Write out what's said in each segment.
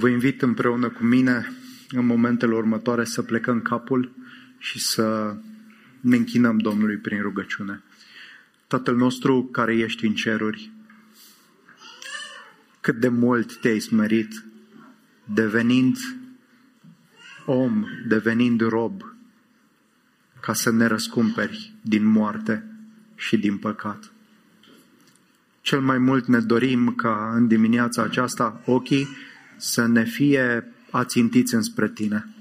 Vă invit împreună cu mine în momentele următoare să plecăm capul și să ne închinăm Domnului prin rugăciune. Tatăl nostru care ești în ceruri, cât de mult te-ai smerit, devenind om, devenind rob, ca să ne răscumperi din moarte și din păcat. Cel mai mult ne dorim ca în dimineața aceasta ochii să ne fie ațintiți înspre Tine.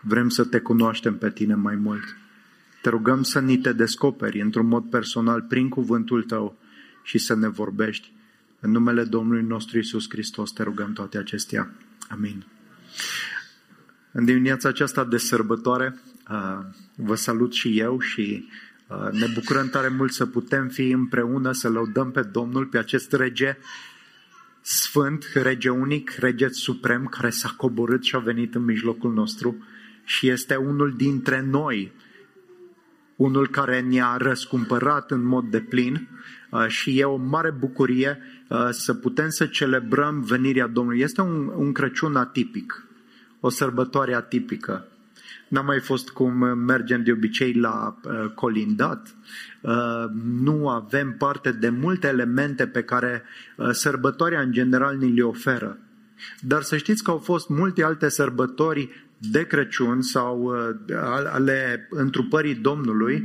Vrem să Te cunoaștem pe Tine mai mult. Te rugăm să ni Te descoperi într-un mod personal prin cuvântul Tău și să ne vorbești. În numele Domnului nostru Isus Hristos te rugăm toate acestea. Amin. În dimineața aceasta de sărbătoare vă salut și eu și ne bucurăm tare mult să putem fi împreună, să lăudăm pe Domnul, pe acest rege sfânt, rege unic, rege suprem care s-a coborât și a venit în mijlocul nostru și este unul dintre noi, unul care ne-a răscumpărat în mod de plin și e o mare bucurie să putem să celebrăm venirea Domnului. Este un, un Crăciun atipic, o sărbătoare atipică. N-am mai fost cum mergem de obicei la uh, colindat. Uh, nu avem parte de multe elemente pe care uh, sărbătoarea în general ni le oferă. Dar să știți că au fost multe alte sărbători de Crăciun sau uh, ale întrupării Domnului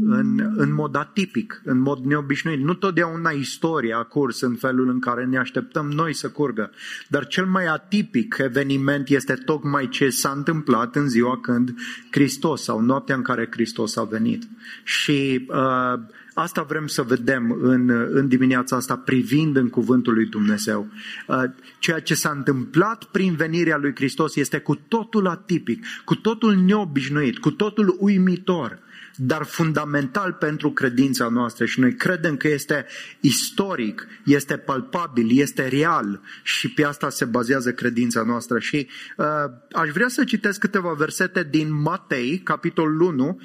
în, în mod atipic, în mod neobișnuit. Nu totdeauna istoria a curs în felul în care ne așteptăm noi să curgă, dar cel mai atipic eveniment este tocmai ce s-a întâmplat în ziua când Hristos sau noaptea în care Hristos a venit. Și uh, Asta vrem să vedem în, în dimineața asta, privind în Cuvântul lui Dumnezeu. Uh, ceea ce s-a întâmplat prin venirea lui Hristos este cu totul atipic, cu totul neobișnuit, cu totul uimitor, dar fundamental pentru credința noastră și noi credem că este istoric, este palpabil, este real și pe asta se bazează credința noastră. Și uh, aș vrea să citesc câteva versete din Matei, capitolul 1,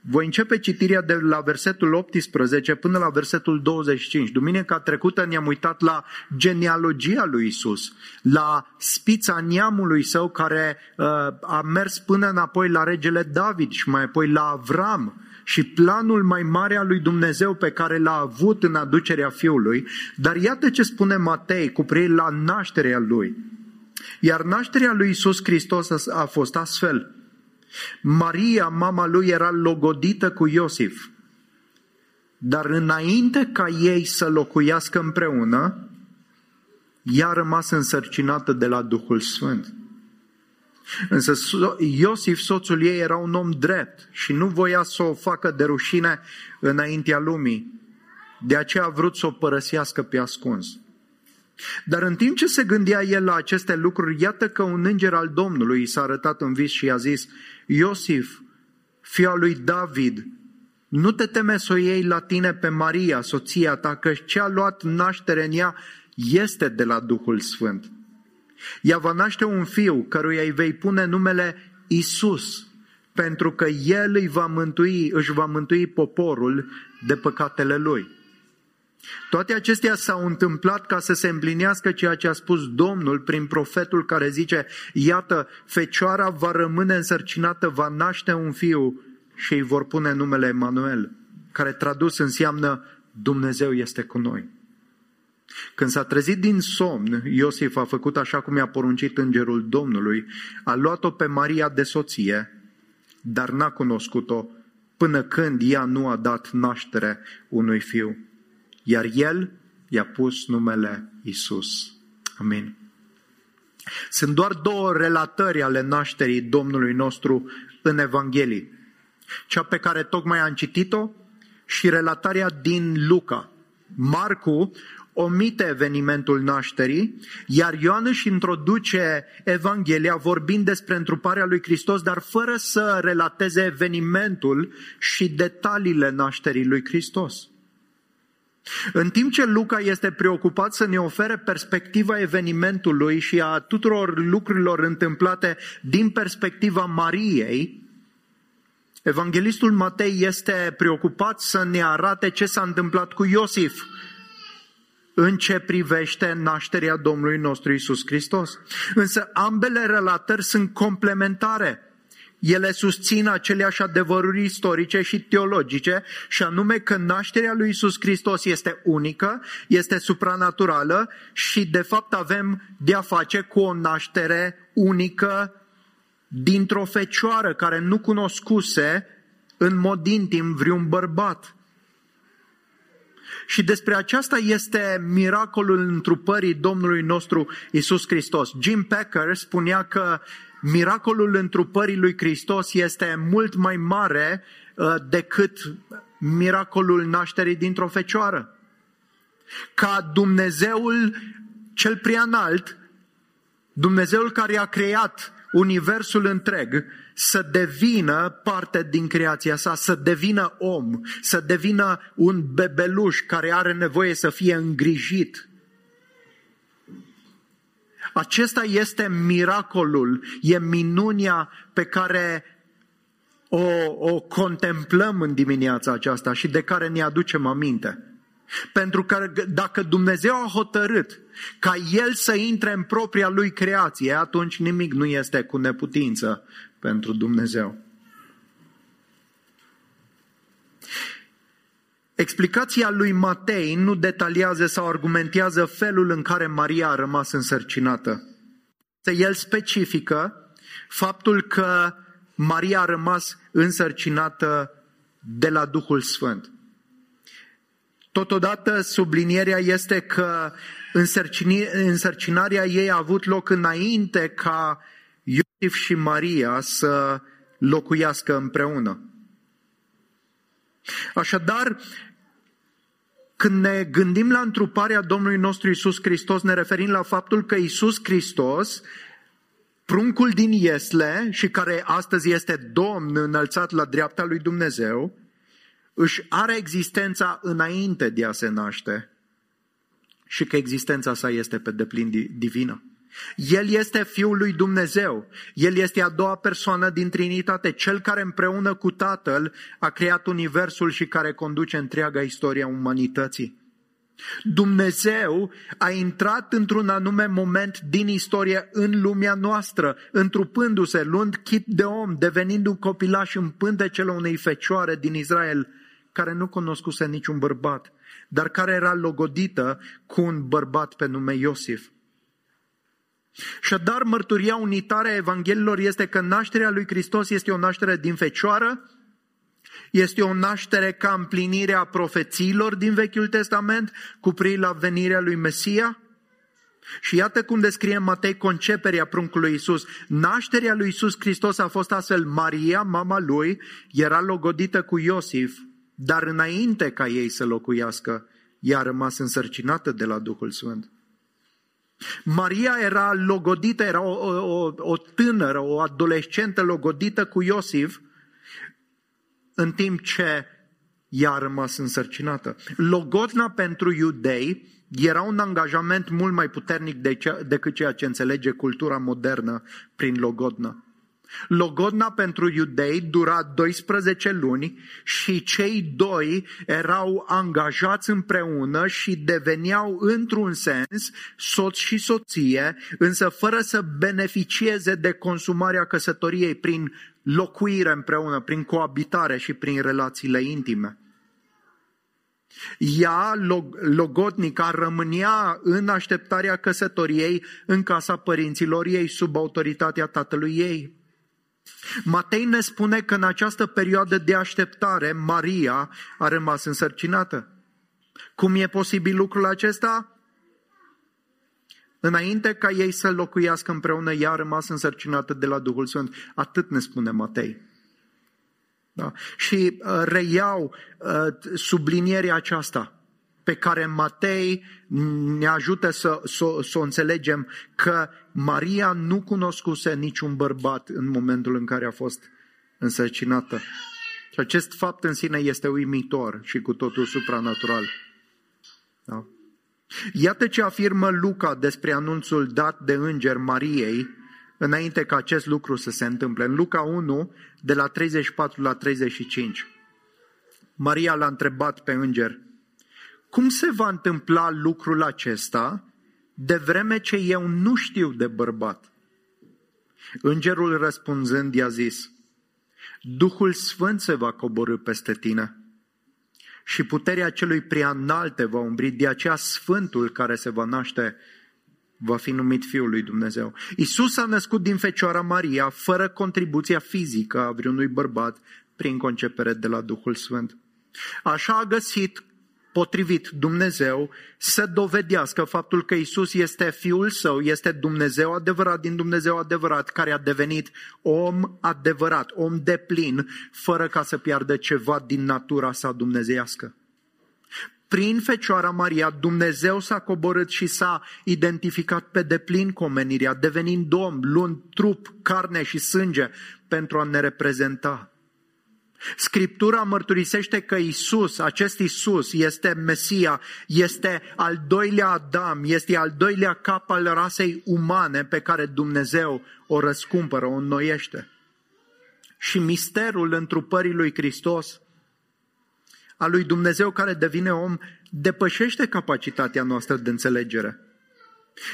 voi începe citirea de la versetul 18 până la versetul 25. Duminica trecută ne-am uitat la genealogia lui Isus, la spița neamului său care uh, a mers până înapoi la regele David și mai apoi la Avram și planul mai mare al lui Dumnezeu pe care l-a avut în aducerea fiului. Dar iată ce spune Matei cu privire la nașterea lui. Iar nașterea lui Isus Hristos a fost astfel – Maria, mama lui, era logodită cu Iosif. Dar înainte ca ei să locuiască împreună, ea a rămas însărcinată de la Duhul Sfânt. Însă Iosif, soțul ei, era un om drept și nu voia să o facă de rușine înaintea lumii. De aceea a vrut să o părăsească pe ascuns. Dar în timp ce se gândea el la aceste lucruri, iată că un înger al Domnului i s-a arătat în vis și i-a zis, Iosif, fiul lui David, nu te teme să o iei la tine pe Maria, soția ta, că ce a luat naștere în ea este de la Duhul Sfânt. Ea va naște un fiu căruia îi vei pune numele Isus, pentru că el îi va mântui, își va mântui poporul de păcatele lui. Toate acestea s-au întâmplat ca să se împlinească ceea ce a spus Domnul prin profetul care zice, iată, fecioara va rămâne însărcinată, va naște un fiu și îi vor pune numele Emanuel, care tradus înseamnă Dumnezeu este cu noi. Când s-a trezit din somn, Iosif a făcut așa cum i-a poruncit îngerul Domnului, a luat-o pe Maria de soție, dar n-a cunoscut-o până când ea nu a dat naștere unui fiu iar el i-a pus numele Isus. Amin. Sunt doar două relatări ale nașterii Domnului nostru în Evanghelii. Cea pe care tocmai am citit-o și relatarea din Luca. Marcu omite evenimentul nașterii, iar Ioan își introduce Evanghelia vorbind despre întruparea lui Hristos, dar fără să relateze evenimentul și detaliile nașterii lui Hristos. În timp ce Luca este preocupat să ne ofere perspectiva evenimentului și a tuturor lucrurilor întâmplate din perspectiva Mariei, Evanghelistul Matei este preocupat să ne arate ce s-a întâmplat cu Iosif în ce privește nașterea Domnului nostru Isus Hristos. Însă ambele relatări sunt complementare. Ele susțin aceleași adevăruri istorice și teologice, și anume că nașterea lui Isus Hristos este unică, este supranaturală și de fapt avem de-a face cu o naștere unică dintr-o fecioară care nu cunoscuse în mod intim vreun bărbat. Și despre aceasta este miracolul întrupării Domnului nostru Isus Hristos. Jim Packer spunea că miracolul întrupării lui Hristos este mult mai mare uh, decât miracolul nașterii dintr-o fecioară. Ca Dumnezeul cel prea înalt, Dumnezeul care a creat universul întreg să devină parte din creația sa, să devină om, să devină un bebeluș care are nevoie să fie îngrijit. Acesta este miracolul, e minunia pe care o, o contemplăm în dimineața aceasta și de care ne aducem aminte. Pentru că dacă Dumnezeu a hotărât ca El să intre în propria Lui creație, atunci nimic nu este cu neputință pentru Dumnezeu. Explicația lui Matei nu detaliază sau argumentează felul în care Maria a rămas însărcinată. El specifică faptul că Maria a rămas însărcinată de la Duhul Sfânt. Totodată sublinierea este că însărcinarea ei a avut loc înainte ca Iosif și Maria să locuiască împreună. Așadar, când ne gândim la întruparea Domnului nostru Isus Hristos, ne referim la faptul că Isus Hristos, pruncul din Iesle și care astăzi este Domn înălțat la dreapta lui Dumnezeu, își are existența înainte de a se naște și că existența sa este pe deplin divină. El este Fiul lui Dumnezeu. El este a doua persoană din Trinitate, cel care împreună cu Tatăl a creat Universul și care conduce întreaga istoria umanității. Dumnezeu a intrat într-un anume moment din istorie în lumea noastră, întrupându-se, luând chip de om, devenind un copilaș în pântecele unei fecioare din Israel, care nu cunoscuse niciun bărbat, dar care era logodită cu un bărbat pe nume Iosif. Și dar mărturia unitară a Evanghelilor este că nașterea lui Hristos este o naștere din fecioară, este o naștere ca împlinire a profețiilor din Vechiul Testament cu la venirea lui Mesia. Și iată cum descrie Matei conceperea pruncului Isus. Nașterea lui Isus Hristos a fost astfel Maria, mama lui, era logodită cu Iosif, dar înainte ca ei să locuiască, ea a rămas însărcinată de la Duhul Sfânt. Maria era logodită, era o, o, o tânără, o adolescentă logodită cu Iosif, în timp ce ea a rămas însărcinată. Logodna pentru iudei era un angajament mult mai puternic de ce, decât ceea ce înțelege cultura modernă prin logodnă. Logodna pentru iudei dura 12 luni și cei doi erau angajați împreună și deveneau într-un sens soț și soție, însă fără să beneficieze de consumarea căsătoriei prin locuire împreună, prin coabitare și prin relațiile intime. Ea, logodnica, rămânea în așteptarea căsătoriei în casa părinților ei, sub autoritatea tatălui ei. Matei ne spune că în această perioadă de așteptare, Maria a rămas însărcinată. Cum e posibil lucrul acesta? Înainte ca ei să locuiască împreună, ea a rămas însărcinată de la Duhul Sfânt. Atât ne spune Matei. Da? Și uh, reiau uh, sublinierea aceasta pe care Matei ne ajută să, să, să o înțelegem că Maria nu cunoscuse niciun bărbat în momentul în care a fost însărcinată. Și acest fapt în sine este uimitor și cu totul supranatural. Da? Iată ce afirmă Luca despre anunțul dat de înger Mariei înainte ca acest lucru să se întâmple. În Luca 1, de la 34 la 35. Maria l-a întrebat pe înger, cum se va întâmpla lucrul acesta de vreme ce eu nu știu de bărbat? Îngerul răspunzând i-a zis, Duhul Sfânt se va coborâ peste tine și puterea celui prea înalte va umbri, de aceea Sfântul care se va naște va fi numit Fiul lui Dumnezeu. Isus a născut din Fecioara Maria, fără contribuția fizică a vreunui bărbat, prin concepere de la Duhul Sfânt. Așa a găsit potrivit Dumnezeu să dovedească faptul că Isus este Fiul Său, este Dumnezeu adevărat din Dumnezeu adevărat, care a devenit om adevărat, om de plin, fără ca să piardă ceva din natura sa dumnezeiască. Prin Fecioara Maria, Dumnezeu s-a coborât și s-a identificat pe deplin cu omenirea, devenind om, luând trup, carne și sânge pentru a ne reprezenta. Scriptura mărturisește că Isus, acest Isus, este Mesia, este al doilea Adam, este al doilea cap al rasei umane pe care Dumnezeu o răscumpără, o înnoiește. Și misterul întrupării lui Hristos, a lui Dumnezeu care devine om, depășește capacitatea noastră de înțelegere.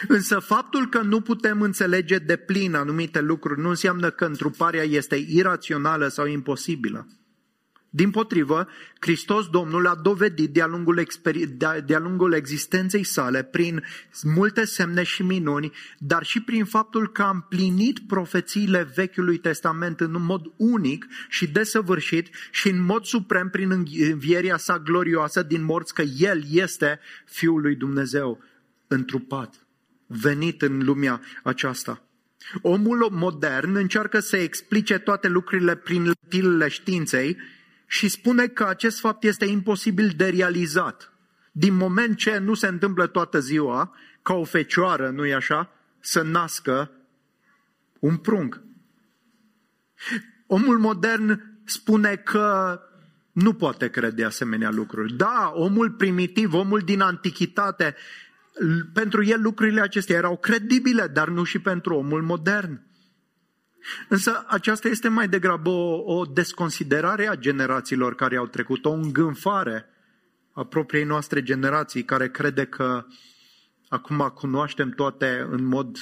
Însă faptul că nu putem înțelege de plin anumite lucruri nu înseamnă că întruparea este irațională sau imposibilă. Din potrivă, Hristos Domnul a dovedit de-a lungul, de-a lungul existenței sale prin multe semne și minuni, dar și prin faptul că a împlinit profețiile Vechiului Testament în mod unic și desăvârșit și în mod suprem prin învieria sa glorioasă din morți că El este Fiul lui Dumnezeu întrupat, venit în lumea aceasta. Omul modern încearcă să explice toate lucrurile prin lătilele științei, și spune că acest fapt este imposibil de realizat. Din moment ce nu se întâmplă toată ziua, ca o fecioară, nu-i așa, să nască un prunc. Omul modern spune că nu poate crede asemenea lucruri. Da, omul primitiv, omul din antichitate, pentru el lucrurile acestea erau credibile, dar nu și pentru omul modern. Însă aceasta este mai degrabă o, o desconsiderare a generațiilor care au trecut, o îngânfare a propriei noastre generații care crede că acum cunoaștem toate în mod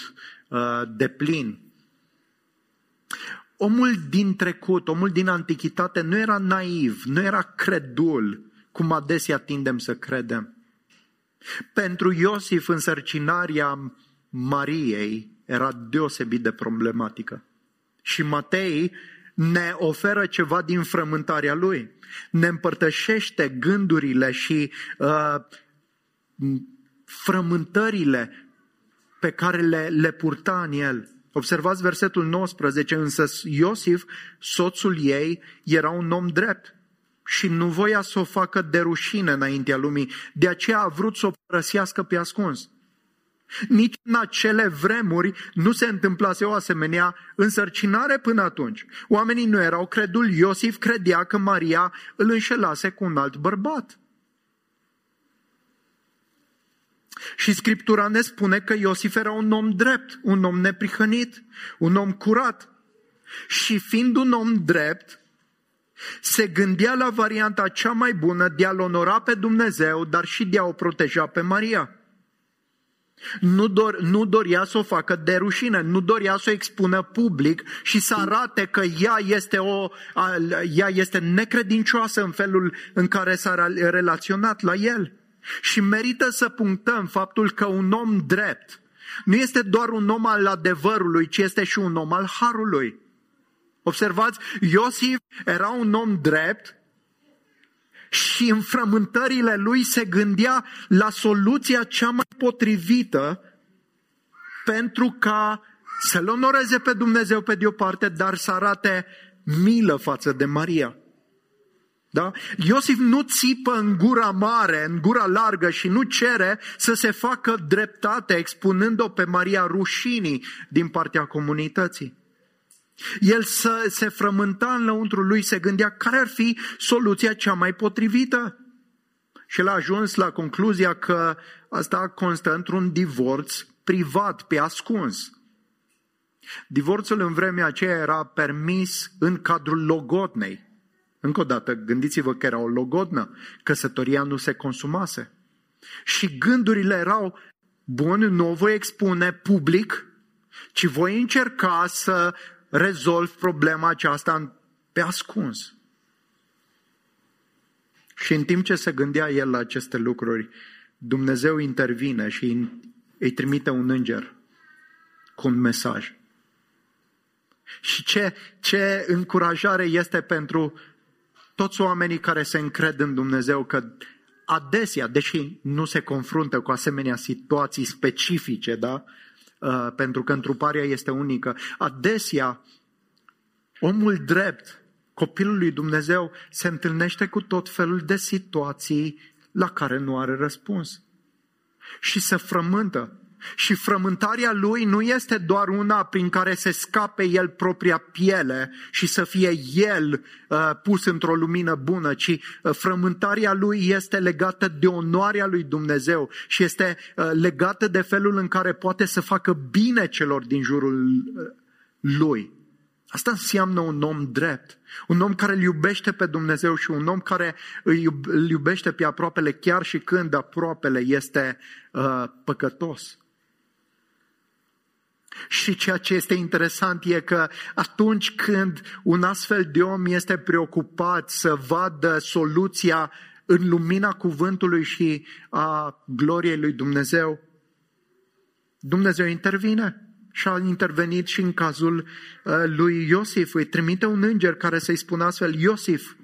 uh, deplin. Omul din trecut, omul din antichitate nu era naiv, nu era credul, cum adesea tindem să credem. Pentru Iosif, însărcinarea Mariei era deosebit de problematică. Și Matei ne oferă ceva din frământarea lui. Ne împărtășește gândurile și uh, frământările pe care le, le purta în el. Observați versetul 19, însă Iosif, soțul ei, era un om drept și nu voia să o facă de rușine înaintea lumii, de aceea a vrut să o părăsească pe ascuns. Nici în acele vremuri nu se întâmplase o asemenea însărcinare până atunci. Oamenii nu erau credul, Iosif credea că Maria îl înșelase cu un alt bărbat. Și Scriptura ne spune că Iosif era un om drept, un om neprihănit, un om curat. Și fiind un om drept, se gândea la varianta cea mai bună de a-L onora pe Dumnezeu, dar și de a o proteja pe Maria. Nu, dor, nu dorea să o facă de rușine, nu dorea să o expună public și să arate că ea este, o, ea este necredincioasă în felul în care s-a relaționat la el. Și merită să punctăm faptul că un om drept nu este doar un om al adevărului, ci este și un om al harului. Observați, Iosif era un om drept și în frământările lui se gândea la soluția cea mai potrivită pentru ca să-L onoreze pe Dumnezeu pe de o parte, dar să arate milă față de Maria. Da? Iosif nu țipă în gura mare, în gura largă și nu cere să se facă dreptate expunând-o pe Maria rușinii din partea comunității. El să, se frământa în lăuntru lui, se gândea care ar fi soluția cea mai potrivită. Și el a ajuns la concluzia că asta constă într-un divorț privat, pe ascuns. Divorțul în vremea aceea era permis în cadrul logodnei. Încă o dată, gândiți-vă că era o logodnă, căsătoria nu se consumase. Și gândurile erau, bun, nu o voi expune public, ci voi încerca să rezolv problema aceasta pe ascuns. Și în timp ce se gândea el la aceste lucruri, Dumnezeu intervine și îi trimite un înger cu un mesaj. Și ce, ce încurajare este pentru toți oamenii care se încred în Dumnezeu că adesea, deși nu se confruntă cu asemenea situații specifice, da? Uh, pentru că întruparea este unică, adesea omul drept, copilul lui Dumnezeu, se întâlnește cu tot felul de situații la care nu are răspuns. Și se frământă. Și frământarea lui nu este doar una prin care se scape el propria piele și să fie el uh, pus într-o lumină bună, ci uh, frământarea lui este legată de onoarea lui Dumnezeu și este uh, legată de felul în care poate să facă bine celor din jurul uh, lui. Asta înseamnă un om drept, un om care îl iubește pe Dumnezeu și un om care îl iubește pe aproapele chiar și când aproapele este uh, păcătos. Și ceea ce este interesant e că atunci când un astfel de om este preocupat să vadă soluția în lumina cuvântului și a gloriei lui Dumnezeu, Dumnezeu intervine și a intervenit și în cazul uh, lui Iosif. Îi trimite un înger care să-i spună astfel, Iosif,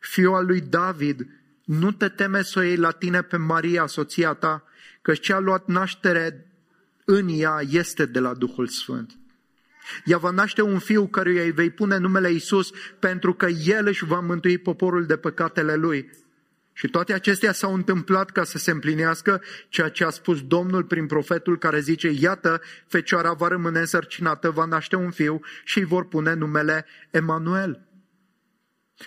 fiul al lui David, nu te teme să o iei la tine pe Maria, soția ta, că ce a luat naștere în ea este de la Duhul Sfânt. Ea va naște un fiu căruia îi vei pune numele Isus pentru că El își va mântui poporul de păcatele lui. Și toate acestea s-au întâmplat ca să se împlinească ceea ce a spus Domnul prin profetul care zice, iată, fecioara va rămâne însărcinată, va naște un fiu și îi vor pune numele Emanuel.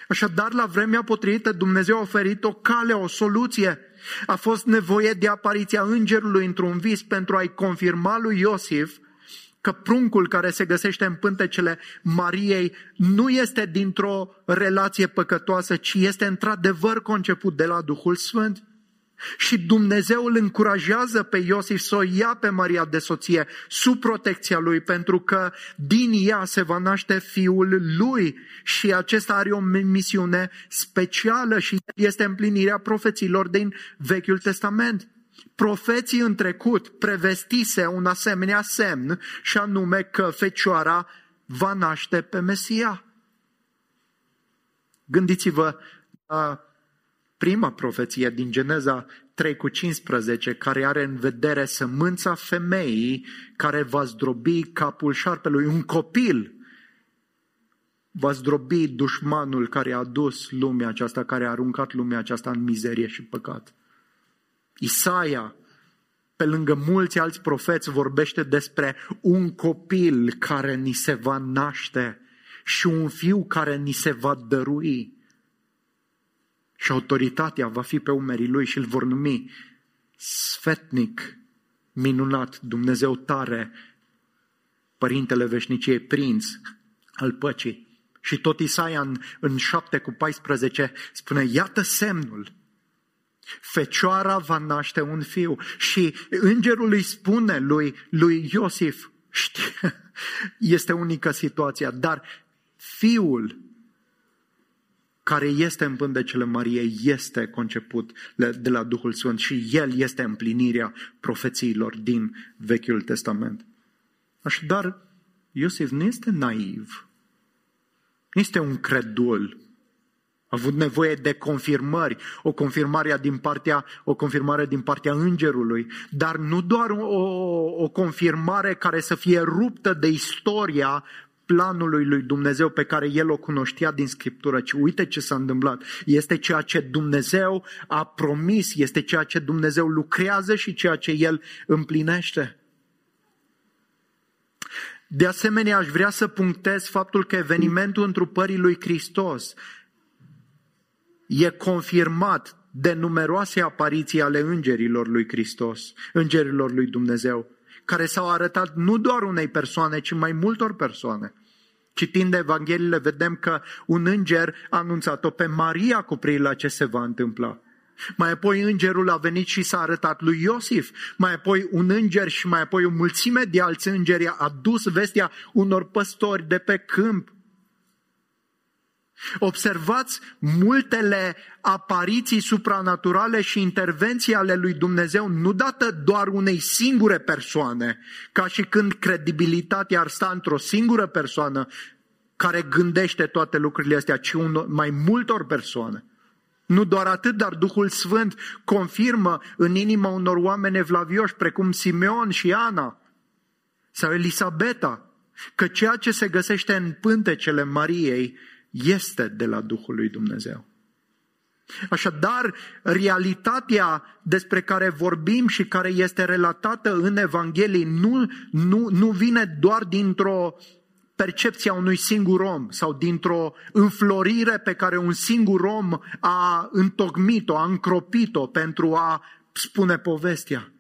Așadar, la vremea potrivită, Dumnezeu a oferit o cale, o soluție. A fost nevoie de apariția îngerului într-un vis pentru a-i confirma lui Iosif că pruncul care se găsește în pântecele Mariei nu este dintr-o relație păcătoasă, ci este într-adevăr conceput de la Duhul Sfânt. Și Dumnezeu îl încurajează pe Iosif să o ia pe Maria de soție sub protecția lui, pentru că din ea se va naște fiul lui și acesta are o misiune specială și este împlinirea profeților din Vechiul Testament. Profeții în trecut prevestise un asemenea semn și anume că fecioara va naște pe Mesia. Gândiți-vă la prima profeție din Geneza 3 cu 15, care are în vedere sămânța femeii care va zdrobi capul șarpelui, un copil va zdrobi dușmanul care a dus lumea aceasta, care a aruncat lumea aceasta în mizerie și păcat. Isaia, pe lângă mulți alți profeți, vorbește despre un copil care ni se va naște și un fiu care ni se va dărui. Și autoritatea va fi pe umerii lui și îl vor numi sfetnic, minunat, Dumnezeu tare, Părintele Veșniciei, prinț al păcii. Și tot Isaia în, în 7 cu 14 spune, iată semnul, Fecioara va naște un fiu și îngerul îi spune lui, lui Iosif, știi, este unică situația, dar fiul care este în pândecele Mariei este conceput de la Duhul Sfânt și el este împlinirea profețiilor din Vechiul Testament. Așadar, Iosif nu este naiv, nu este un credul, a avut nevoie de confirmări, o confirmare din partea, o confirmare din partea îngerului, dar nu doar o, o confirmare care să fie ruptă de istoria planului lui Dumnezeu pe care el o cunoștea din Scriptură, ci uite ce s-a întâmplat. Este ceea ce Dumnezeu a promis, este ceea ce Dumnezeu lucrează și ceea ce el împlinește. De asemenea, aș vrea să punctez faptul că evenimentul întrupării lui Hristos e confirmat de numeroase apariții ale îngerilor lui Hristos, îngerilor lui Dumnezeu, care s-au arătat nu doar unei persoane, ci mai multor persoane. Citind Evangheliile, vedem că un înger a anunțat-o pe Maria cu privire la ce se va întâmpla. Mai apoi îngerul a venit și s-a arătat lui Iosif. Mai apoi un înger și mai apoi o mulțime de alți îngeri a dus vestea unor păstori de pe câmp. Observați multele apariții supranaturale și intervenții ale lui Dumnezeu, nu dată doar unei singure persoane, ca și când credibilitatea ar sta într-o singură persoană care gândește toate lucrurile astea, ci un, mai multor persoane. Nu doar atât, dar Duhul Sfânt confirmă în inima unor oameni evlavioși, precum Simeon și Ana sau Elisabeta, că ceea ce se găsește în pântecele Mariei este de la Duhul lui Dumnezeu. Așadar, realitatea despre care vorbim și care este relatată în Evanghelii nu, nu, nu vine doar dintr-o percepția unui singur om sau dintr-o înflorire pe care un singur om a întocmit-o, a încropit-o pentru a spune povestea.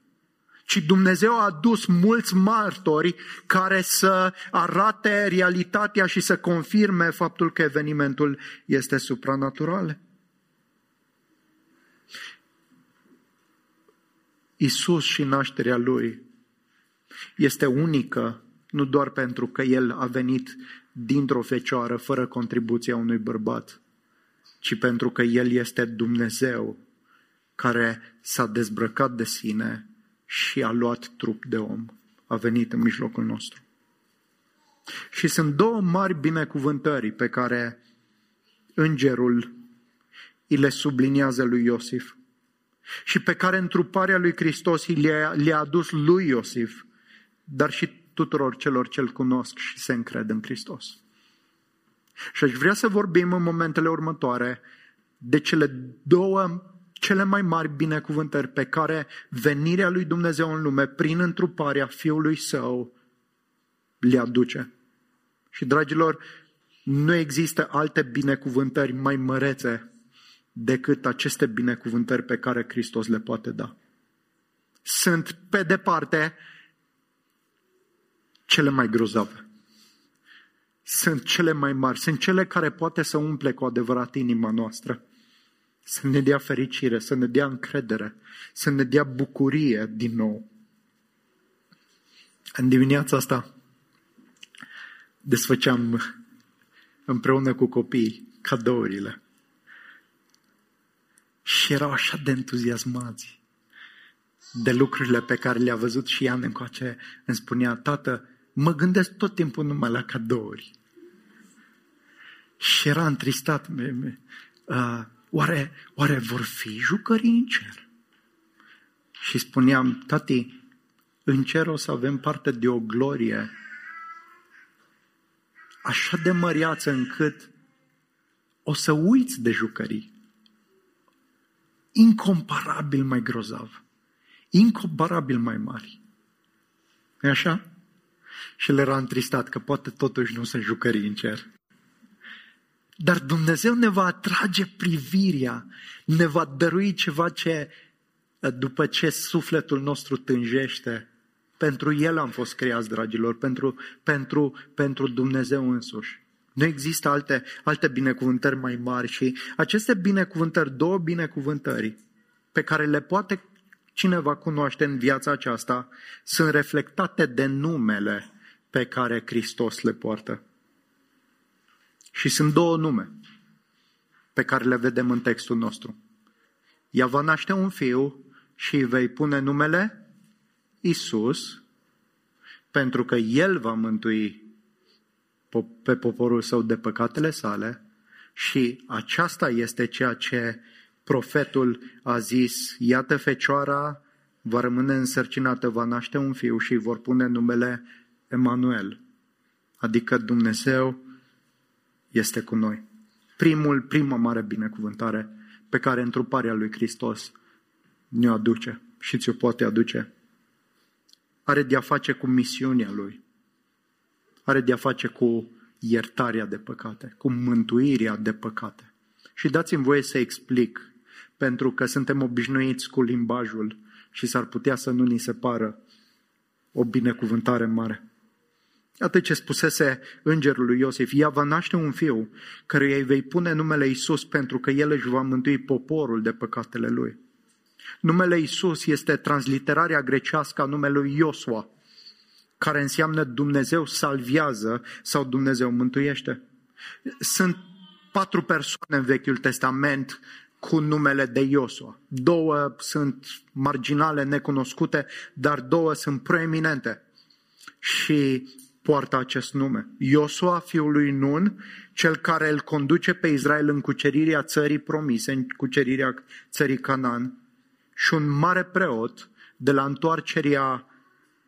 Ci Dumnezeu a adus mulți martori care să arate realitatea și să confirme faptul că evenimentul este supranatural. Isus și nașterea Lui este unică nu doar pentru că el a venit dintr-o fecioară fără contribuția unui bărbat, ci pentru că el este Dumnezeu care s-a dezbrăcat de sine și a luat trup de om, a venit în mijlocul nostru. Și sunt două mari binecuvântări pe care îngerul îi le subliniază lui Iosif și pe care întruparea lui Hristos le-a, le-a adus lui Iosif, dar și tuturor celor ce-L cunosc și se încred în Hristos. Și aș vrea să vorbim în momentele următoare de cele două cele mai mari binecuvântări pe care venirea lui Dumnezeu în lume prin întruparea Fiului Său le aduce. Și, dragilor, nu există alte binecuvântări mai mărețe decât aceste binecuvântări pe care Hristos le poate da. Sunt, pe departe, cele mai grozave. Sunt cele mai mari, sunt cele care poate să umple cu adevărat inima noastră. Să ne dea fericire, să ne dea încredere, să ne dea bucurie din nou. În dimineața asta desfăceam împreună cu copiii cadourile. Și erau așa de entuziasmați de lucrurile pe care le-a văzut și Ian încoace. Îmi spunea, tată, mă gândesc tot timpul numai la cadouri. Și era întristat. Uh, oare, oare vor fi jucării în cer? Și spuneam, tati, în cer o să avem parte de o glorie așa de măriață încât o să uiți de jucării. Incomparabil mai grozav. Incomparabil mai mari. e așa? și el era întristat că poate totuși nu sunt jucării în cer. Dar Dumnezeu ne va atrage privirea, ne va dărui ceva ce, după ce sufletul nostru tânjește, pentru El am fost creați, dragilor, pentru, pentru, pentru Dumnezeu însuși. Nu există alte, alte binecuvântări mai mari și aceste binecuvântări, două binecuvântări pe care le poate cineva cunoaște în viața aceasta, sunt reflectate de numele pe care Hristos le poartă. Și sunt două nume pe care le vedem în textul nostru. Ea va naște un fiu și îi vei pune numele Isus, pentru că El va mântui pe poporul său de păcatele sale și aceasta este ceea ce profetul a zis, iată fecioara va rămâne însărcinată, va naște un fiu și vor pune numele Emanuel, adică Dumnezeu este cu noi. Primul, prima mare binecuvântare pe care întruparea lui Hristos ne-o aduce și ți-o poate aduce. Are de-a face cu misiunea lui. Are de-a face cu iertarea de păcate, cu mântuirea de păcate. Și dați-mi voie să explic, pentru că suntem obișnuiți cu limbajul și s-ar putea să nu ni se pară o binecuvântare mare. Atât ce spusese îngerul lui Iosif, ea va naște un fiu căruia îi vei pune numele Isus pentru că el își va mântui poporul de păcatele lui. Numele Isus este transliterarea grecească a numelui Iosua, care înseamnă Dumnezeu salviază sau Dumnezeu mântuiește. Sunt patru persoane în Vechiul Testament cu numele de Iosua. Două sunt marginale, necunoscute, dar două sunt proeminente și poartă acest nume. Iosua, fiul lui Nun, cel care îl conduce pe Israel în cucerirea țării promise, în cucerirea țării Canaan, și un mare preot de la întoarcerea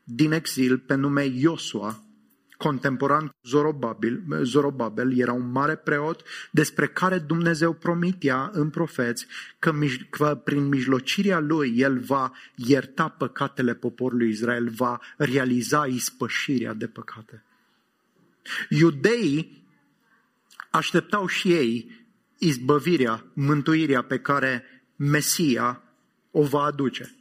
din exil pe nume Iosua, contemporan cu Zorobabil, Zorobabel, era un mare preot despre care Dumnezeu promitea în profeți că, că prin mijlocirea lui el va ierta păcatele poporului Israel, va realiza ispășirea de păcate. Iudeii așteptau și ei izbăvirea, mântuirea pe care Mesia o va aduce.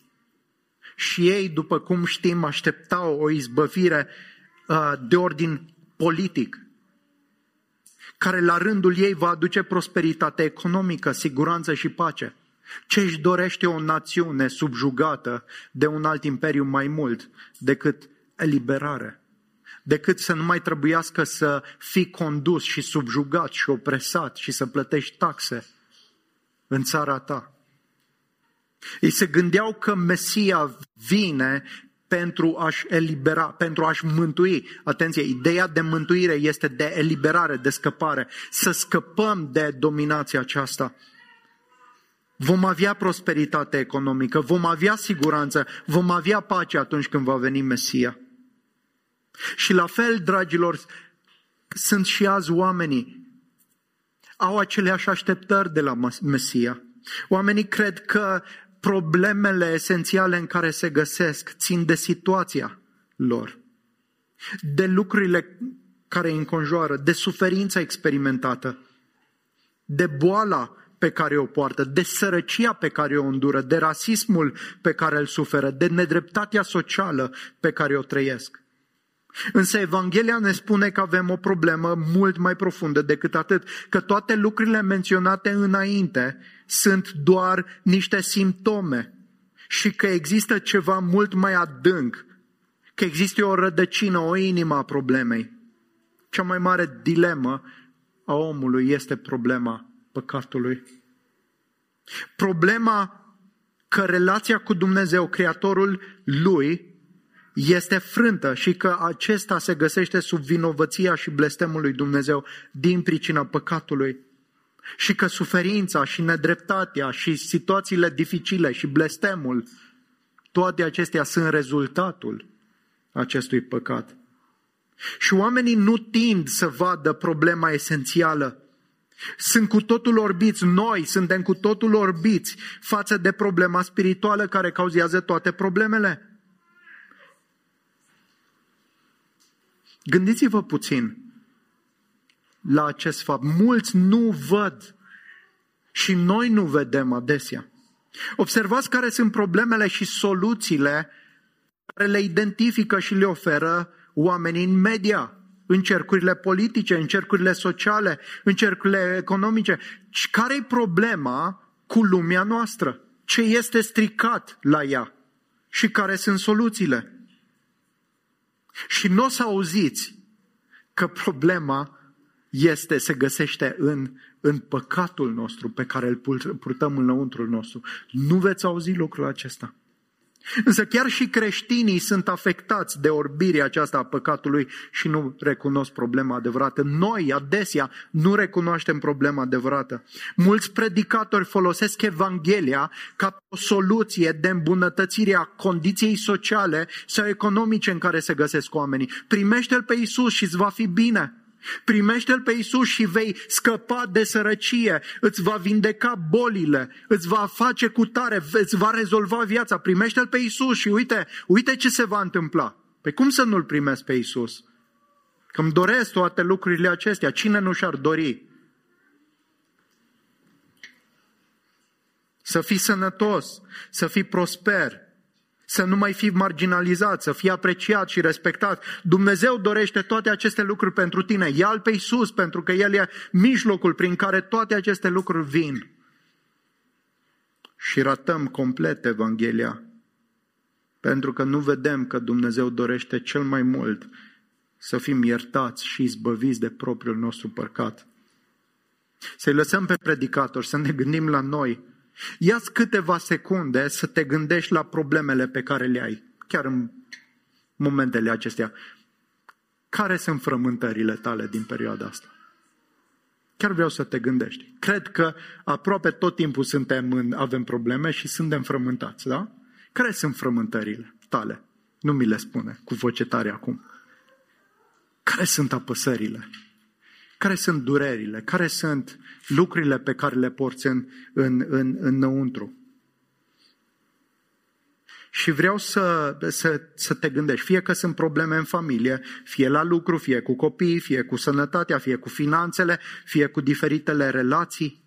Și ei, după cum știm, așteptau o izbăvire uh, de ordin politic, care la rândul ei va aduce prosperitate economică, siguranță și pace. Ce își dorește o națiune subjugată de un alt imperiu mai mult decât eliberare? Decât să nu mai trebuiască să fii condus și subjugat și opresat și să plătești taxe în țara ta. Ei se gândeau că Mesia vine pentru a-și elibera, pentru a-și mântui. Atenție, ideea de mântuire este de eliberare, de scăpare. Să scăpăm de dominația aceasta. Vom avea prosperitate economică, vom avea siguranță, vom avea pace atunci când va veni Mesia. Și la fel, dragilor, sunt și azi oamenii. Au aceleași așteptări de la Mesia. Oamenii cred că problemele esențiale în care se găsesc țin de situația lor, de lucrurile care îi înconjoară, de suferința experimentată, de boala pe care o poartă, de sărăcia pe care o îndură, de rasismul pe care îl suferă, de nedreptatea socială pe care o trăiesc. Însă Evanghelia ne spune că avem o problemă mult mai profundă decât atât, că toate lucrurile menționate înainte sunt doar niște simptome și că există ceva mult mai adânc, că există o rădăcină, o inimă a problemei. Cea mai mare dilemă a omului este problema păcatului. Problema că relația cu Dumnezeu, Creatorul lui, este frântă și că acesta se găsește sub vinovăția și blestemul lui Dumnezeu din pricina păcatului. Și că suferința și nedreptatea și situațiile dificile și blestemul, toate acestea sunt rezultatul acestui păcat. Și oamenii nu tind să vadă problema esențială. Sunt cu totul orbiți, noi suntem cu totul orbiți față de problema spirituală care cauzează toate problemele. Gândiți-vă puțin la acest fapt. Mulți nu văd și noi nu vedem adesea. Observați care sunt problemele și soluțiile care le identifică și le oferă oamenii în media, în cercurile politice, în cercurile sociale, în cercurile economice. Care e problema cu lumea noastră? Ce este stricat la ea? Și care sunt soluțiile? Și nu o să auziți că problema este, se găsește în, în păcatul nostru pe care îl purtăm înăuntru nostru. Nu veți auzi lucrul acesta. Însă chiar și creștinii sunt afectați de orbirea aceasta a păcatului și nu recunosc problema adevărată. Noi, adesea, nu recunoaștem problema adevărată. Mulți predicatori folosesc Evanghelia ca o soluție de îmbunătățire a condiției sociale sau economice în care se găsesc oamenii. Primește-L pe Isus și îți va fi bine. Primește-L pe Isus și vei scăpa de sărăcie, îți va vindeca bolile, îți va face cu tare, îți va rezolva viața. Primește-L pe Isus și uite, uite ce se va întâmpla. Pe cum să nu-L primesc pe Isus? Că îmi doresc toate lucrurile acestea. Cine nu și-ar dori? Să fii sănătos, să fii prosper, să nu mai fii marginalizat, să fii apreciat și respectat. Dumnezeu dorește toate aceste lucruri pentru tine. Ia-L pe Iisus pentru că El e mijlocul prin care toate aceste lucruri vin. Și ratăm complet Evanghelia pentru că nu vedem că Dumnezeu dorește cel mai mult să fim iertați și izbăviți de propriul nostru păcat. Să-i lăsăm pe predicator, să ne gândim la noi. Ia câteva secunde să te gândești la problemele pe care le ai, chiar în momentele acestea. Care sunt frământările tale din perioada asta? Chiar vreau să te gândești. Cred că aproape tot timpul suntem în, avem probleme și suntem frământați, da? Care sunt frământările tale? Nu mi le spune cu voce tare acum. Care sunt apăsările? Care sunt durerile? Care sunt lucrurile pe care le porți în, în, în, înăuntru? Și vreau să, să, să te gândești, fie că sunt probleme în familie, fie la lucru, fie cu copii, fie cu sănătatea, fie cu finanțele, fie cu diferitele relații.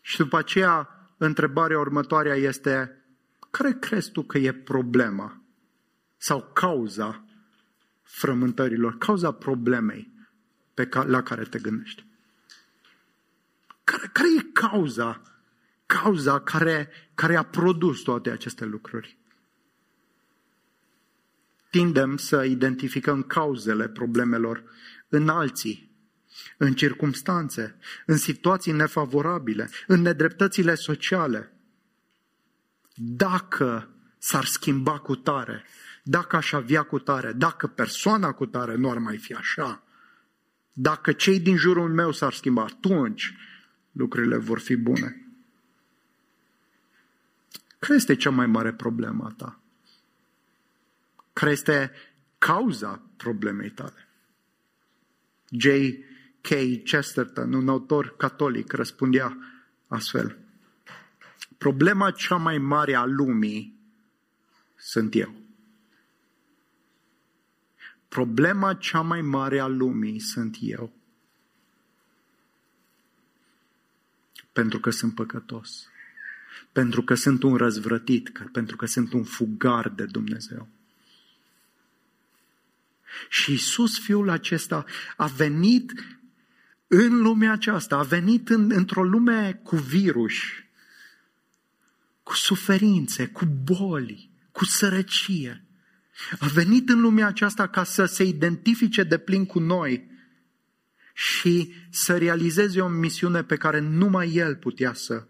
Și după aceea, întrebarea următoare este, care crezi tu că e problema sau cauza frământărilor, cauza problemei pe ca, la care te gândești? Care, care e cauza, cauza care, care a produs toate aceste lucruri? Tindem să identificăm cauzele problemelor în alții, în circumstanțe, în situații nefavorabile, în nedreptățile sociale. Dacă s-ar schimba cu tare, dacă aș avea cu tare, dacă persoana cu tare nu ar mai fi așa, dacă cei din jurul meu s-ar schimba, atunci lucrurile vor fi bune. Care este cea mai mare problemă a ta? Care este cauza problemei tale? J. K. Chesterton, un autor catolic, răspundea astfel. Problema cea mai mare a lumii sunt eu. Problema cea mai mare a lumii sunt eu. Pentru că sunt păcătos. Pentru că sunt un răzvrătit, pentru că sunt un fugar de Dumnezeu. Și Isus, Fiul acesta, a venit în lumea aceasta, a venit în, într-o lume cu virus, cu suferințe, cu boli, cu sărăcie. A venit în lumea aceasta ca să se identifice de plin cu noi și să realizeze o misiune pe care numai El putea să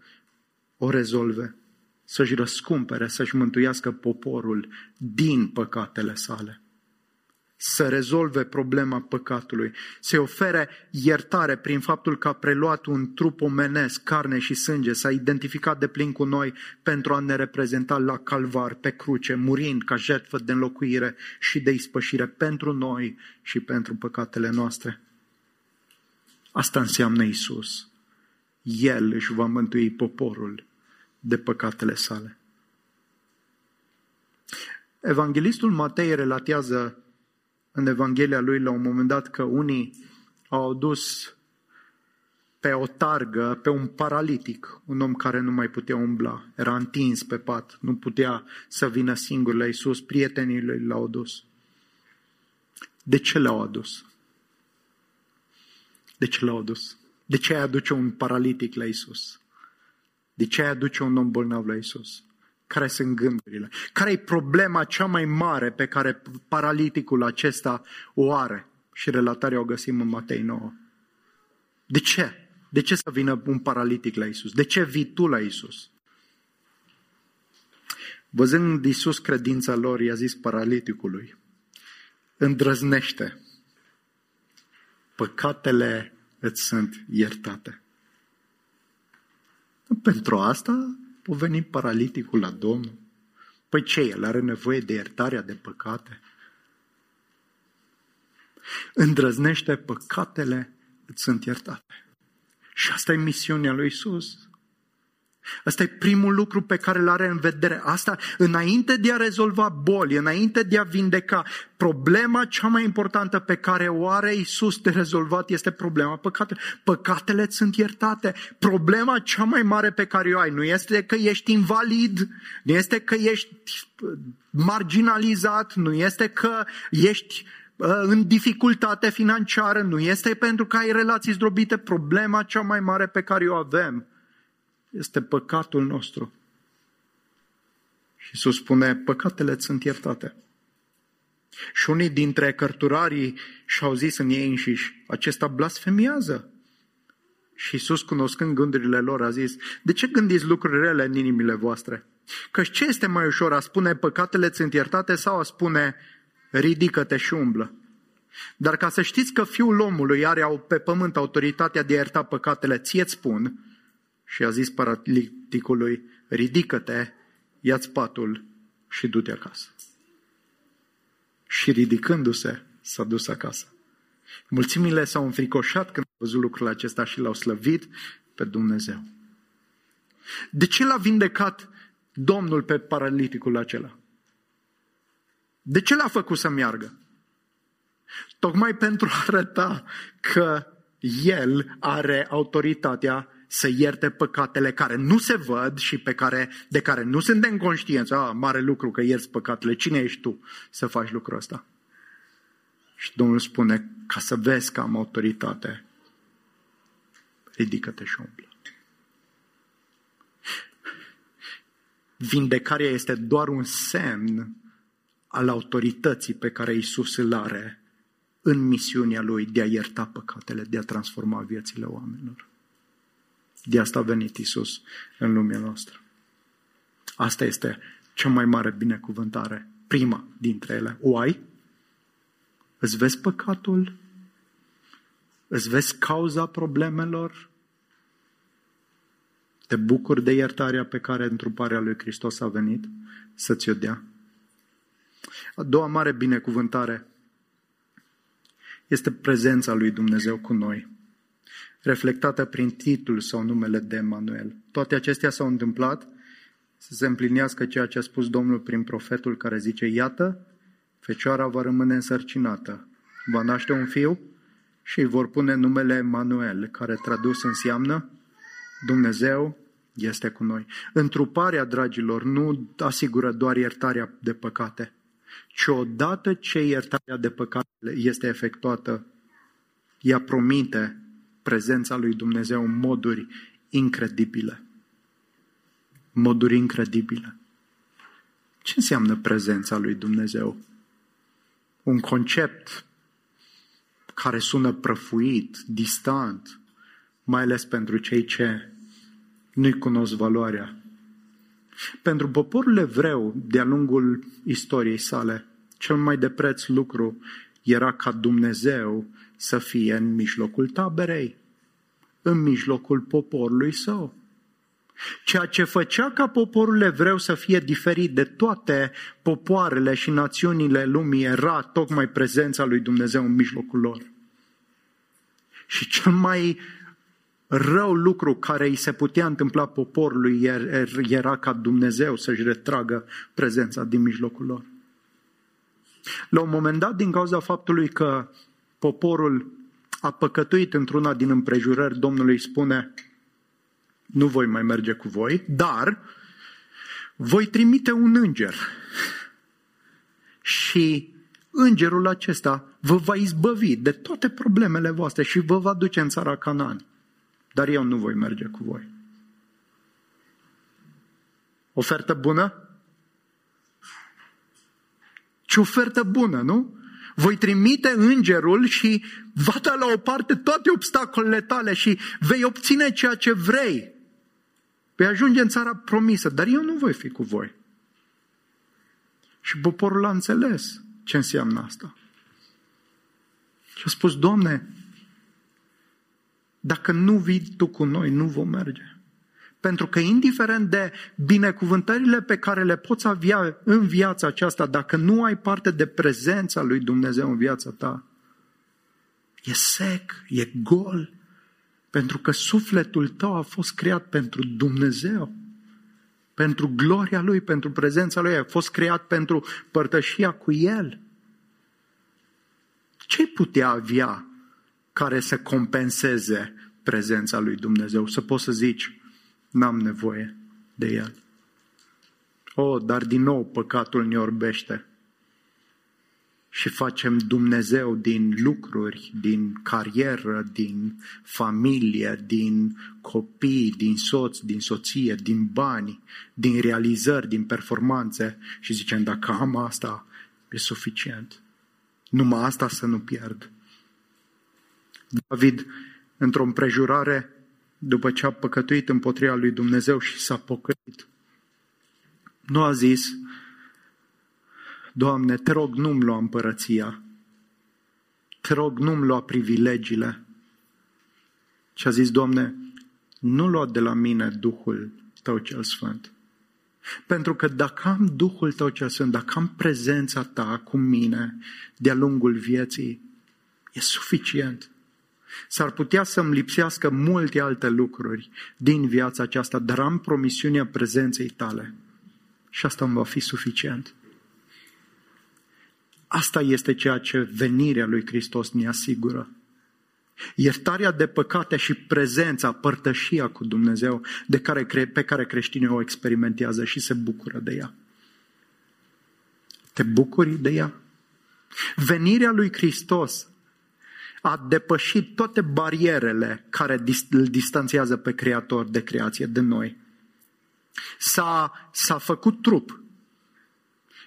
o rezolve, să-și răscumpere, să-și mântuiască poporul din păcatele sale să rezolve problema păcatului, să ofere iertare prin faptul că a preluat un trup omenesc, carne și sânge, s-a identificat de plin cu noi pentru a ne reprezenta la calvar, pe cruce, murind ca jertfă de înlocuire și de ispășire pentru noi și pentru păcatele noastre. Asta înseamnă Isus. El își va mântui poporul de păcatele sale. Evanghelistul Matei relatează în Evanghelia lui la un moment dat că unii au dus pe o targă, pe un paralitic, un om care nu mai putea umbla, era întins pe pat, nu putea să vină singur la Isus, prietenii lui l-au dus. De ce l-au adus? De ce l-au adus? De ce ai aduce un paralitic la Isus? De ce ai aduce un om bolnav la Isus? Care sunt gândurile? Care e problema cea mai mare pe care paraliticul acesta o are? Și relatarea o găsim în Matei 9. De ce? De ce să vină un paralitic la Isus? De ce vii tu la Isus? Văzând Isus credința lor, i-a zis paraliticului, îndrăznește, păcatele îți sunt iertate. Pentru asta o veni paraliticul la Domnul. Păi ce, el are nevoie de iertarea de păcate? Îndrăznește păcatele, îți sunt iertate. Și asta e misiunea lui Isus. Asta e primul lucru pe care îl are în vedere. Asta înainte de a rezolva boli, înainte de a vindeca. Problema cea mai importantă pe care o are Isus de rezolvat este problema păcatelor. Păcatele sunt iertate. Problema cea mai mare pe care o ai nu este că ești invalid, nu este că ești marginalizat, nu este că ești uh, în dificultate financiară, nu este pentru că ai relații zdrobite. Problema cea mai mare pe care o avem este păcatul nostru. Și Iisus spune, păcatele sunt iertate. Și unii dintre cărturarii și-au zis în ei înșiși, acesta blasfemiază. Și Iisus, cunoscând gândurile lor, a zis, de ce gândiți lucruri rele în inimile voastre? Că ce este mai ușor, a spune păcatele sunt iertate sau a spune ridică-te și umblă? Dar ca să știți că Fiul omului are pe pământ autoritatea de a ierta păcatele, ție-ți spun și a zis paraliticului, ridică-te, ia-ți patul și du-te acasă. Și ridicându-se, s-a dus acasă. Mulțimile s-au înfricoșat când au văzut lucrul acesta și l-au slăvit pe Dumnezeu. De ce l-a vindecat Domnul pe paraliticul acela? De ce l-a făcut să meargă? Tocmai pentru a arăta că el are autoritatea să ierte păcatele care nu se văd și pe care, de care nu suntem conștienți. Ah, mare lucru că ierți păcatele. Cine ești tu să faci lucrul ăsta? Și Domnul spune, ca să vezi că am autoritate, ridică-te și umblă. Vindecarea este doar un semn al autorității pe care Isus îl are în misiunea lui de a ierta păcatele, de a transforma viețile oamenilor. De asta a venit Isus în lumea noastră. Asta este cea mai mare binecuvântare, prima dintre ele. O ai? Îți vezi păcatul? Îți vezi cauza problemelor? Te bucuri de iertarea pe care întruparea lui Hristos a venit să ți-o dea? A doua mare binecuvântare este prezența lui Dumnezeu cu noi reflectată prin titlul sau numele de Emanuel. Toate acestea s-au întâmplat să se împlinească ceea ce a spus Domnul prin profetul care zice, iată, fecioara va rămâne însărcinată, va naște un fiu și îi vor pune numele Emanuel, care tradus înseamnă Dumnezeu este cu noi. Întruparea, dragilor, nu asigură doar iertarea de păcate, ci odată ce iertarea de păcate este efectuată, ea promite prezența lui Dumnezeu în moduri incredibile. Moduri incredibile. Ce înseamnă prezența lui Dumnezeu? Un concept care sună prăfuit, distant, mai ales pentru cei ce nu-i cunosc valoarea. Pentru poporul evreu, de-a lungul istoriei sale, cel mai de preț lucru era ca Dumnezeu să fie în mijlocul taberei, în mijlocul poporului său. Ceea ce făcea ca poporul evreu să fie diferit de toate popoarele și națiunile lumii era tocmai prezența lui Dumnezeu în mijlocul lor. Și cel mai rău lucru care îi se putea întâmpla poporului era ca Dumnezeu să-și retragă prezența din mijlocul lor. La un moment dat, din cauza faptului că poporul a păcătuit într-una din împrejurări, Domnul îi spune, nu voi mai merge cu voi, dar voi trimite un înger. Și îngerul acesta vă va izbăvi de toate problemele voastre și vă va duce în țara Canaan. Dar eu nu voi merge cu voi. Ofertă bună? Ce ofertă bună, nu? Voi trimite îngerul și va da la o parte toate obstacolele tale și vei obține ceea ce vrei. Vei ajunge în țara promisă, dar eu nu voi fi cu voi. Și poporul a înțeles ce înseamnă asta. Și a spus, Doamne, dacă nu vii Tu cu noi, nu vom merge. Pentru că indiferent de binecuvântările pe care le poți avea în viața aceasta, dacă nu ai parte de prezența lui Dumnezeu în viața ta, e sec, e gol, Pentru că sufletul tău a fost creat pentru Dumnezeu, pentru gloria Lui, pentru prezența Lui, a fost creat pentru părtășia cu El. Ce putea avea care să compenseze prezența lui Dumnezeu? Să poți să zici, n-am nevoie de El. O, oh, dar din nou păcatul ne orbește și facem Dumnezeu din lucruri, din carieră, din familie, din copii, din soț, din soție, din bani, din realizări, din performanțe și zicem dacă am asta, e suficient. Numai asta să nu pierd. David, într-o împrejurare, după ce a păcătuit împotriva lui Dumnezeu și s-a pocăit, nu a zis, Doamne, te rog, nu-mi lua împărăția. Te rog, nu-mi lua privilegiile. Și a zis, Doamne, nu lua de la mine Duhul Tău cel Sfânt. Pentru că dacă am Duhul Tău cel Sfânt, dacă am prezența Ta cu mine de-a lungul vieții, e suficient. S-ar putea să-mi lipsească multe alte lucruri din viața aceasta, dar am promisiunea prezenței Tale. Și asta îmi va fi suficient. Asta este ceea ce venirea lui Hristos ne asigură. Iertarea de păcate și prezența, părtășia cu Dumnezeu de care, pe care creștinii o experimentează și se bucură de ea. Te bucuri de ea? Venirea lui Hristos a depășit toate barierele care îl distanțează pe Creator de creație, de noi. S-a, s-a făcut trup,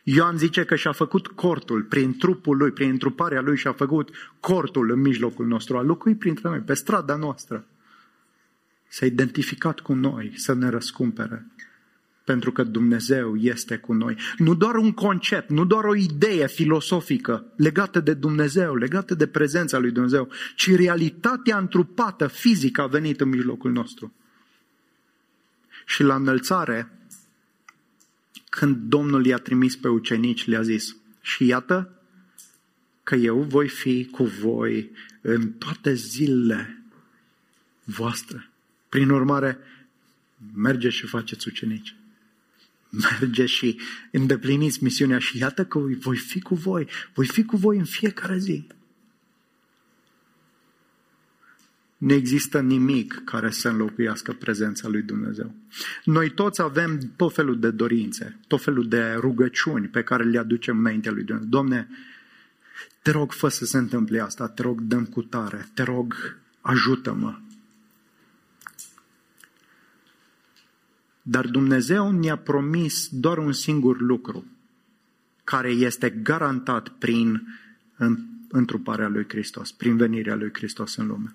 Ioan zice că și-a făcut cortul prin trupul lui, prin întruparea lui și-a făcut cortul în mijlocul nostru, a locuit printre noi, pe strada noastră. S-a identificat cu noi să ne răscumpere. Pentru că Dumnezeu este cu noi. Nu doar un concept, nu doar o idee filosofică legată de Dumnezeu, legată de prezența lui Dumnezeu, ci realitatea întrupată, fizică, a venit în mijlocul nostru. Și la înălțare, când Domnul i-a trimis pe ucenici, le-a zis, și iată că eu voi fi cu voi în toate zilele voastre. Prin urmare, mergeți și faceți ucenici. Mergeți și îndepliniți misiunea și iată că voi fi cu voi. Voi fi cu voi în fiecare zi. Nu există nimic care să înlocuiască prezența lui Dumnezeu. Noi toți avem tot felul de dorințe, tot felul de rugăciuni pe care le aducem înaintea lui Dumnezeu. Domne, te rog, fă să se întâmple asta, te rog, dăm cu tare, te rog, ajută-mă. Dar Dumnezeu ne-a promis doar un singur lucru, care este garantat prin întruparea lui Hristos, prin venirea lui Hristos în lume.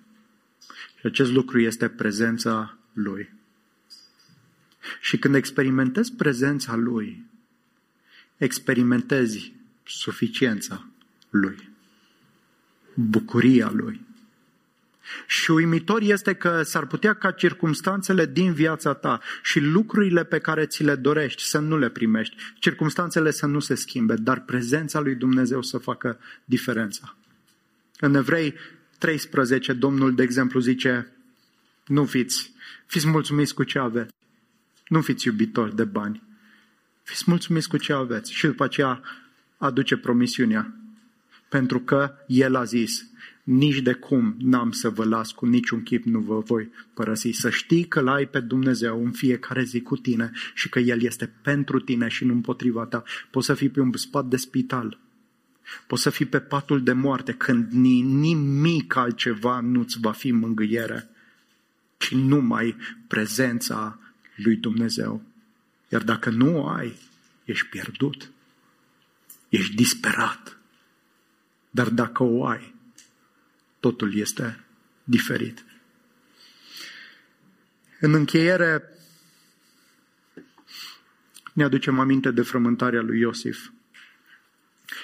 Și acest lucru este prezența Lui. Și când experimentezi prezența Lui, experimentezi suficiența Lui, bucuria Lui. Și uimitor este că s-ar putea ca circumstanțele din viața ta și lucrurile pe care ți le dorești să nu le primești, circumstanțele să nu se schimbe, dar prezența lui Dumnezeu să facă diferența. În Evrei 13, Domnul, de exemplu, zice, nu fiți, fiți mulțumiți cu ce aveți. Nu fiți iubitori de bani. Fiți mulțumiți cu ce aveți. Și după aceea aduce promisiunea. Pentru că El a zis, nici de cum n-am să vă las cu niciun chip, nu vă voi părăsi. Să știi că l-ai pe Dumnezeu în fiecare zi cu tine și că El este pentru tine și nu împotriva ta. Poți să fii pe un spat de spital, Poți să fii pe patul de moarte când nimic altceva nu-ți va fi mângâiere, ci numai prezența lui Dumnezeu. Iar dacă nu o ai, ești pierdut, ești disperat. Dar dacă o ai, totul este diferit. În încheiere, ne aducem aminte de frământarea lui Iosif.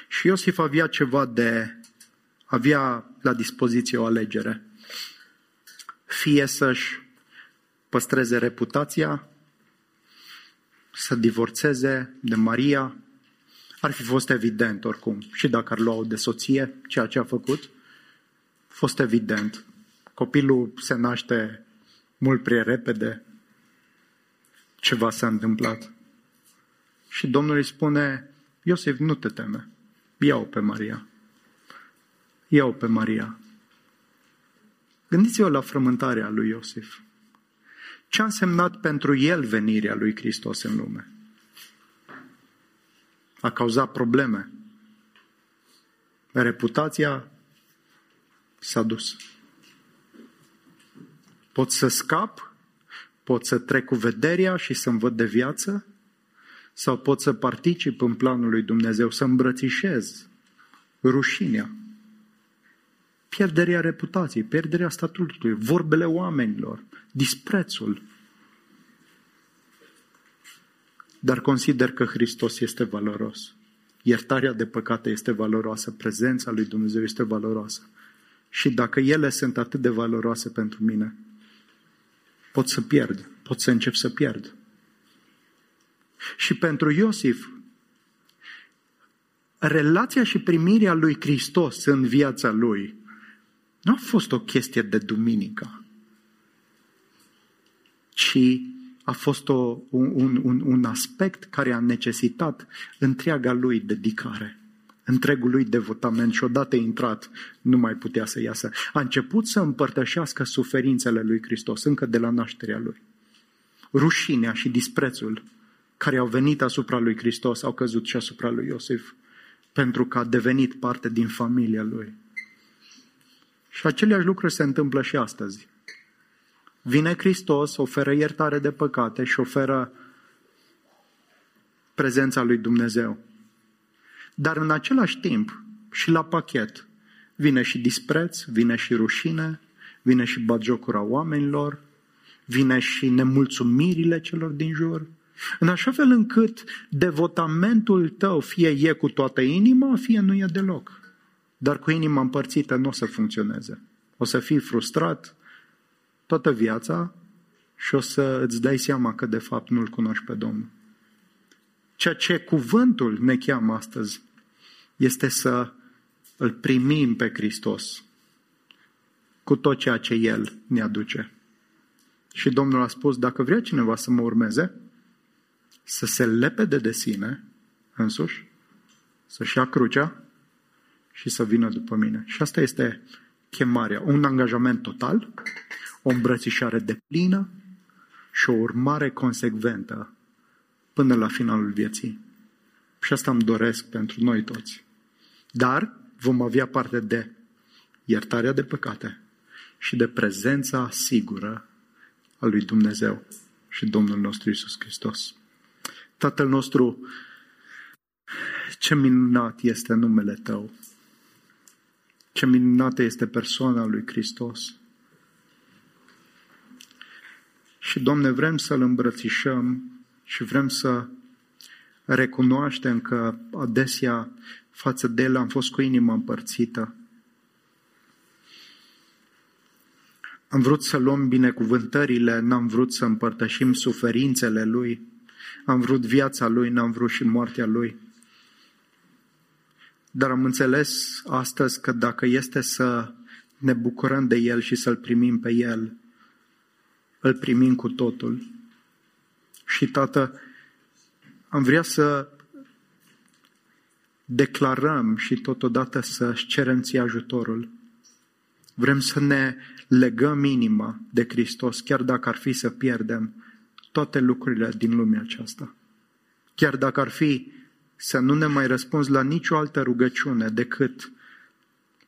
Și Iosif avea ceva de, avea la dispoziție o alegere. Fie să-și păstreze reputația, să divorțeze de Maria, ar fi fost evident oricum. Și dacă ar lua de soție, ceea ce a făcut, a fost evident copilul se naște mult prea repede, ceva s-a întâmplat. Și Domnul îi spune, Iosif, nu te teme, ia-o pe Maria. Ia-o pe Maria. Gândiți-vă la frământarea lui Iosif. Ce a însemnat pentru el venirea lui Hristos în lume? A cauzat probleme. Reputația s-a dus. Pot să scap, pot să trec cu vederea și să-mi văd de viață, sau pot să particip în planul lui Dumnezeu, să îmbrățișez rușinea, pierderea reputației, pierderea statutului, vorbele oamenilor, disprețul. Dar consider că Hristos este valoros. Iertarea de păcate este valoroasă, prezența lui Dumnezeu este valoroasă. Și dacă ele sunt atât de valoroase pentru mine, pot să pierd, pot să încep să pierd. Și pentru Iosif, relația și primirea lui Hristos în viața lui nu a fost o chestie de duminică, ci a fost o, un, un, un aspect care a necesitat întreaga lui dedicare, întregul lui devotament și odată intrat nu mai putea să iasă. A început să împărtășească suferințele lui Hristos încă de la nașterea lui. Rușinea și disprețul care au venit asupra lui Hristos au căzut și asupra lui Iosif, pentru că a devenit parte din familia lui. Și aceleași lucruri se întâmplă și astăzi. Vine Hristos, oferă iertare de păcate și oferă prezența lui Dumnezeu. Dar în același timp, și la pachet, vine și dispreț, vine și rușine, vine și bagiocura oamenilor, vine și nemulțumirile celor din jur, în așa fel încât devotamentul tău fie e cu toată inima, fie nu e deloc. Dar cu inima împărțită nu o să funcționeze. O să fii frustrat toată viața și o să îți dai seama că de fapt nu-L cunoști pe Domnul. Ceea ce cuvântul ne cheamă astăzi este să îl primim pe Hristos cu tot ceea ce El ne aduce. Și Domnul a spus, dacă vrea cineva să mă urmeze, să se lepede de sine însuși, să-și ia crucea și să vină după mine. Și asta este chemarea, un angajament total, o îmbrățișare de plină și o urmare consecventă până la finalul vieții. Și asta îmi doresc pentru noi toți. Dar vom avea parte de iertarea de păcate și de prezența sigură a lui Dumnezeu și Domnul nostru Isus Hristos. Tatăl nostru, ce minunat este numele Tău. Ce minunată este persoana lui Hristos. Și, Domne, vrem să-L îmbrățișăm și vrem să recunoaștem că adesea față de El am fost cu inima împărțită. Am vrut să luăm binecuvântările, n-am vrut să împărtășim suferințele Lui. Am vrut viața Lui, n-am vrut și moartea Lui. Dar am înțeles astăzi că dacă este să ne bucurăm de El și să-L primim pe El, îl primim cu totul. Și, Tată, am vrea să declarăm și totodată să cerem ție ajutorul. Vrem să ne legăm inima de Hristos, chiar dacă ar fi să pierdem toate lucrurile din lumea aceasta. Chiar dacă ar fi să nu ne mai răspunzi la nicio altă rugăciune decât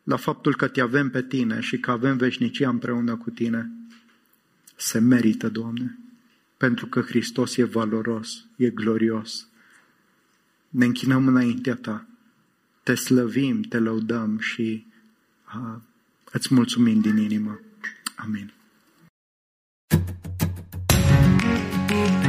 la faptul că te avem pe tine și că avem veșnicia împreună cu tine, se merită, Doamne, pentru că Hristos e valoros, e glorios ne închinăm înaintea ta, te slăvim, te lăudăm și uh, îți mulțumim din inimă. Amin. thank you